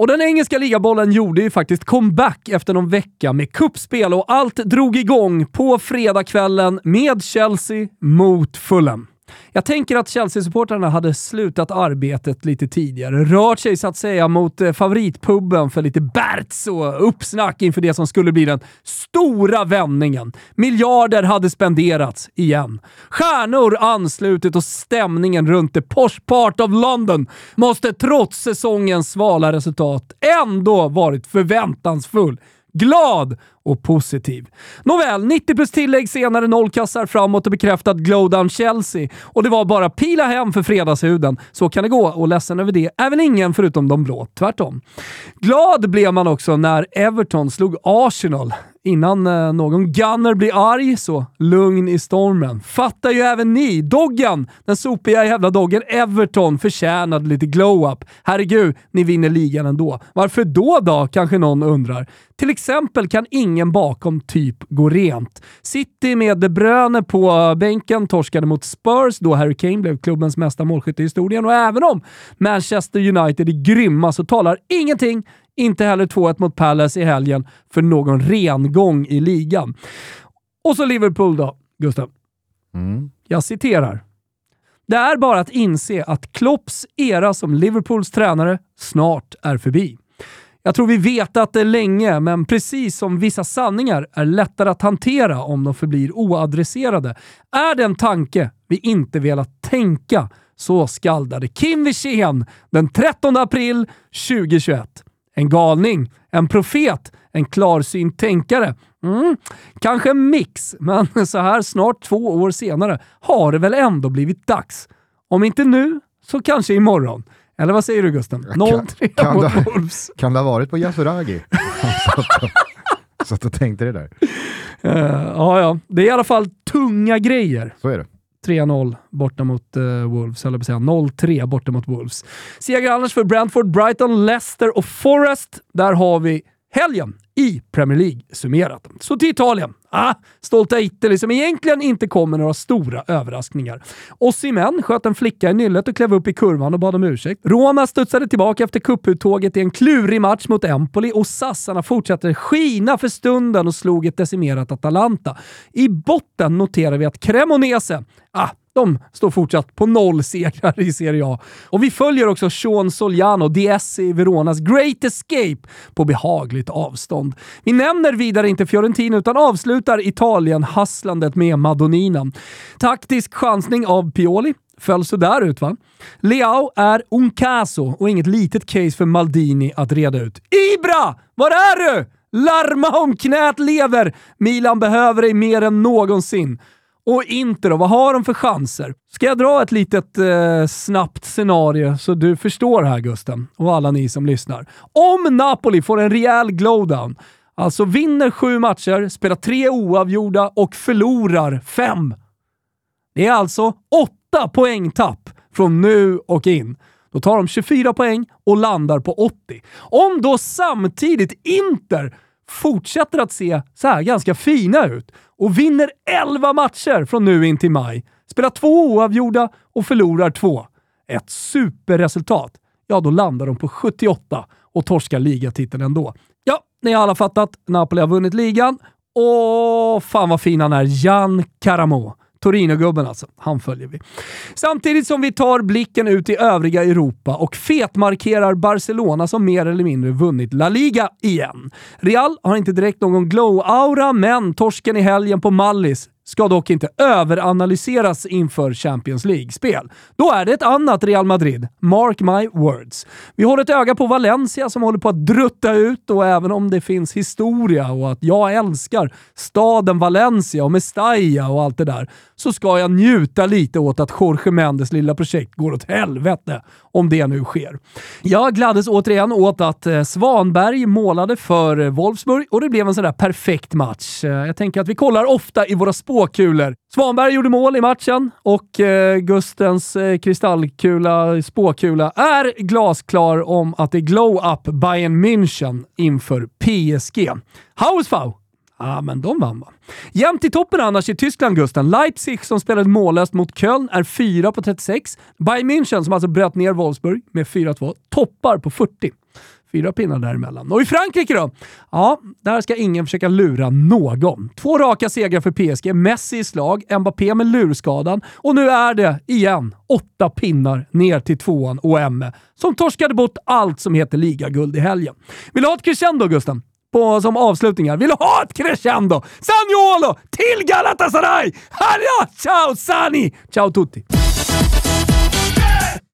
Och den engelska ligabollen gjorde ju faktiskt comeback efter någon vecka med kuppspel och allt drog igång på fredagskvällen med Chelsea mot Fulham. Jag tänker att Chelsea-supportrarna hade slutat arbetet lite tidigare, rört sig så att säga mot eh, favoritpubben för lite Berts och uppsnack inför det som skulle bli den stora vändningen. Miljarder hade spenderats igen. Stjärnor anslutit och stämningen runt the posh part of London måste trots säsongens svala resultat ändå varit förväntansfull glad och positiv. Nåväl, 90 plus tillägg senare, noll kassar framåt och bekräftat glowdown Chelsea. Och det var bara pila hem för fredagshuden. Så kan det gå och ledsen över det är väl ingen förutom de blå. Tvärtom. Glad blev man också när Everton slog Arsenal Innan eh, någon gunner blir arg, så lugn i stormen. Fattar ju även ni. Doggen, den sopiga jävla doggen Everton, förtjänade lite glow-up. Herregud, ni vinner ligan ändå. Varför då då, kanske någon undrar. Till exempel kan ingen bakom typ gå rent. City med De Bruyne på eh, bänken torskade mot Spurs då Harry Kane blev klubbens mesta målskytt i historien och även om Manchester United är grymma så talar ingenting inte heller 2-1 mot Palace i helgen för någon rengång i ligan. Och så Liverpool då, Gustav. Mm. Jag citerar. Det är bara att inse att Klopps era som Liverpools tränare snart är förbi. Jag tror vi vetat det länge, men precis som vissa sanningar är lättare att hantera om de förblir oadresserade, är det en tanke vi inte velat tänka. Så skaldade Kim Wirsén den 13 april 2021. En galning, en profet, en klarsynt tänkare. Mm, kanske en mix, men så här snart två år senare har det väl ändå blivit dags. Om inte nu, så kanske imorgon. Eller vad säger du Gusten? 0-3 kan, mot det, Wolves. Kan det ha varit på Yasuragi? så att du tänkte det där. Uh, ja, ja. Det är i alla fall tunga grejer. Så är det. 3-0 borta mot uh, Wolves, eller säga 0-3 borta mot Wolves. Seger annars för Brentford, Brighton, Leicester och Forest. Där har vi helgen i Premier League summerat. Så till Italien. Ah, stolta Italy som egentligen inte kom med några stora överraskningar. Osimhen sköt en flicka i nyllet och klev upp i kurvan och bad om ursäkt. Roma studsade tillbaka efter kupputtåget i en klurig match mot Empoli och sassarna fortsatte skina för stunden och slog ett decimerat Atalanta. I botten noterar vi att Cremonese ah, de står fortsatt på noll segrar i Serie A. Och vi följer också Sean Soliano, DS i Veronas Great Escape, på behagligt avstånd. Vi nämner vidare inte Fiorentina utan avslutar Italien-hasslandet med Madonina. Taktisk chansning av Pioli föll sådär ut va? Leao är un caso och inget litet case för Maldini att reda ut. Ibra! Var är du? Larma om knät lever! Milan behöver dig mer än någonsin. Och Inter då, vad har de för chanser? Ska jag dra ett litet eh, snabbt scenario så du förstår här Gusten och alla ni som lyssnar. Om Napoli får en rejäl glowdown, alltså vinner sju matcher, spelar tre oavgjorda och förlorar fem. Det är alltså åtta poängtapp från nu och in. Då tar de 24 poäng och landar på 80. Om då samtidigt Inter fortsätter att se så här ganska fina ut och vinner 11 matcher från nu in till maj. Spelar två oavgjorda och förlorar två. Ett superresultat. Ja, då landar de på 78 och torskar ligatiteln ändå. Ja, ni har alla fattat. Napoli har vunnit ligan. Och fan vad fin han är, Jan Caramo. Torino-gubben alltså. Han följer vi. Samtidigt som vi tar blicken ut i övriga Europa och fetmarkerar Barcelona som mer eller mindre vunnit La Liga igen. Real har inte direkt någon glow-aura, men torsken i helgen på Mallis ska dock inte överanalyseras inför Champions League-spel. Då är det ett annat Real Madrid. Mark my words. Vi håller ett öga på Valencia som håller på att drutta ut och även om det finns historia och att jag älskar staden Valencia och Mestalla och allt det där, så ska jag njuta lite åt att Jorge Mendes lilla projekt går åt helvete, om det nu sker. Jag gladdes återigen åt att eh, Svanberg målade för eh, Wolfsburg och det blev en sån där perfekt match. Eh, jag tänker att vi kollar ofta i våra spåkulor. Svanberg gjorde mål i matchen och eh, Gustens eh, kristallkula, spåkula, är glasklar om att det är glow-up Bayern München inför PSG. Hausfau Ja, men de vann va? Jämnt i toppen annars i Tyskland, Gusten. Leipzig, som spelade mållöst mot Köln, är 4 på 36. Bayern München, som alltså bröt ner Wolfsburg med 4-2, toppar på 40. Fyra pinnar däremellan. Och i Frankrike då? Ja, där ska ingen försöka lura någon. Två raka segrar för PSG, Messi i slag, Mbappé med lurskadan och nu är det igen åtta pinnar ner till tvåan OM som torskade bort allt som heter ligaguld i helgen. Vill du ha ett crescendo Gusten? På, som avslutningar. Vill du ha ett crescendo? Saniolo till Galatasaray! Hallå! Ciao Sani! Ciao tutti!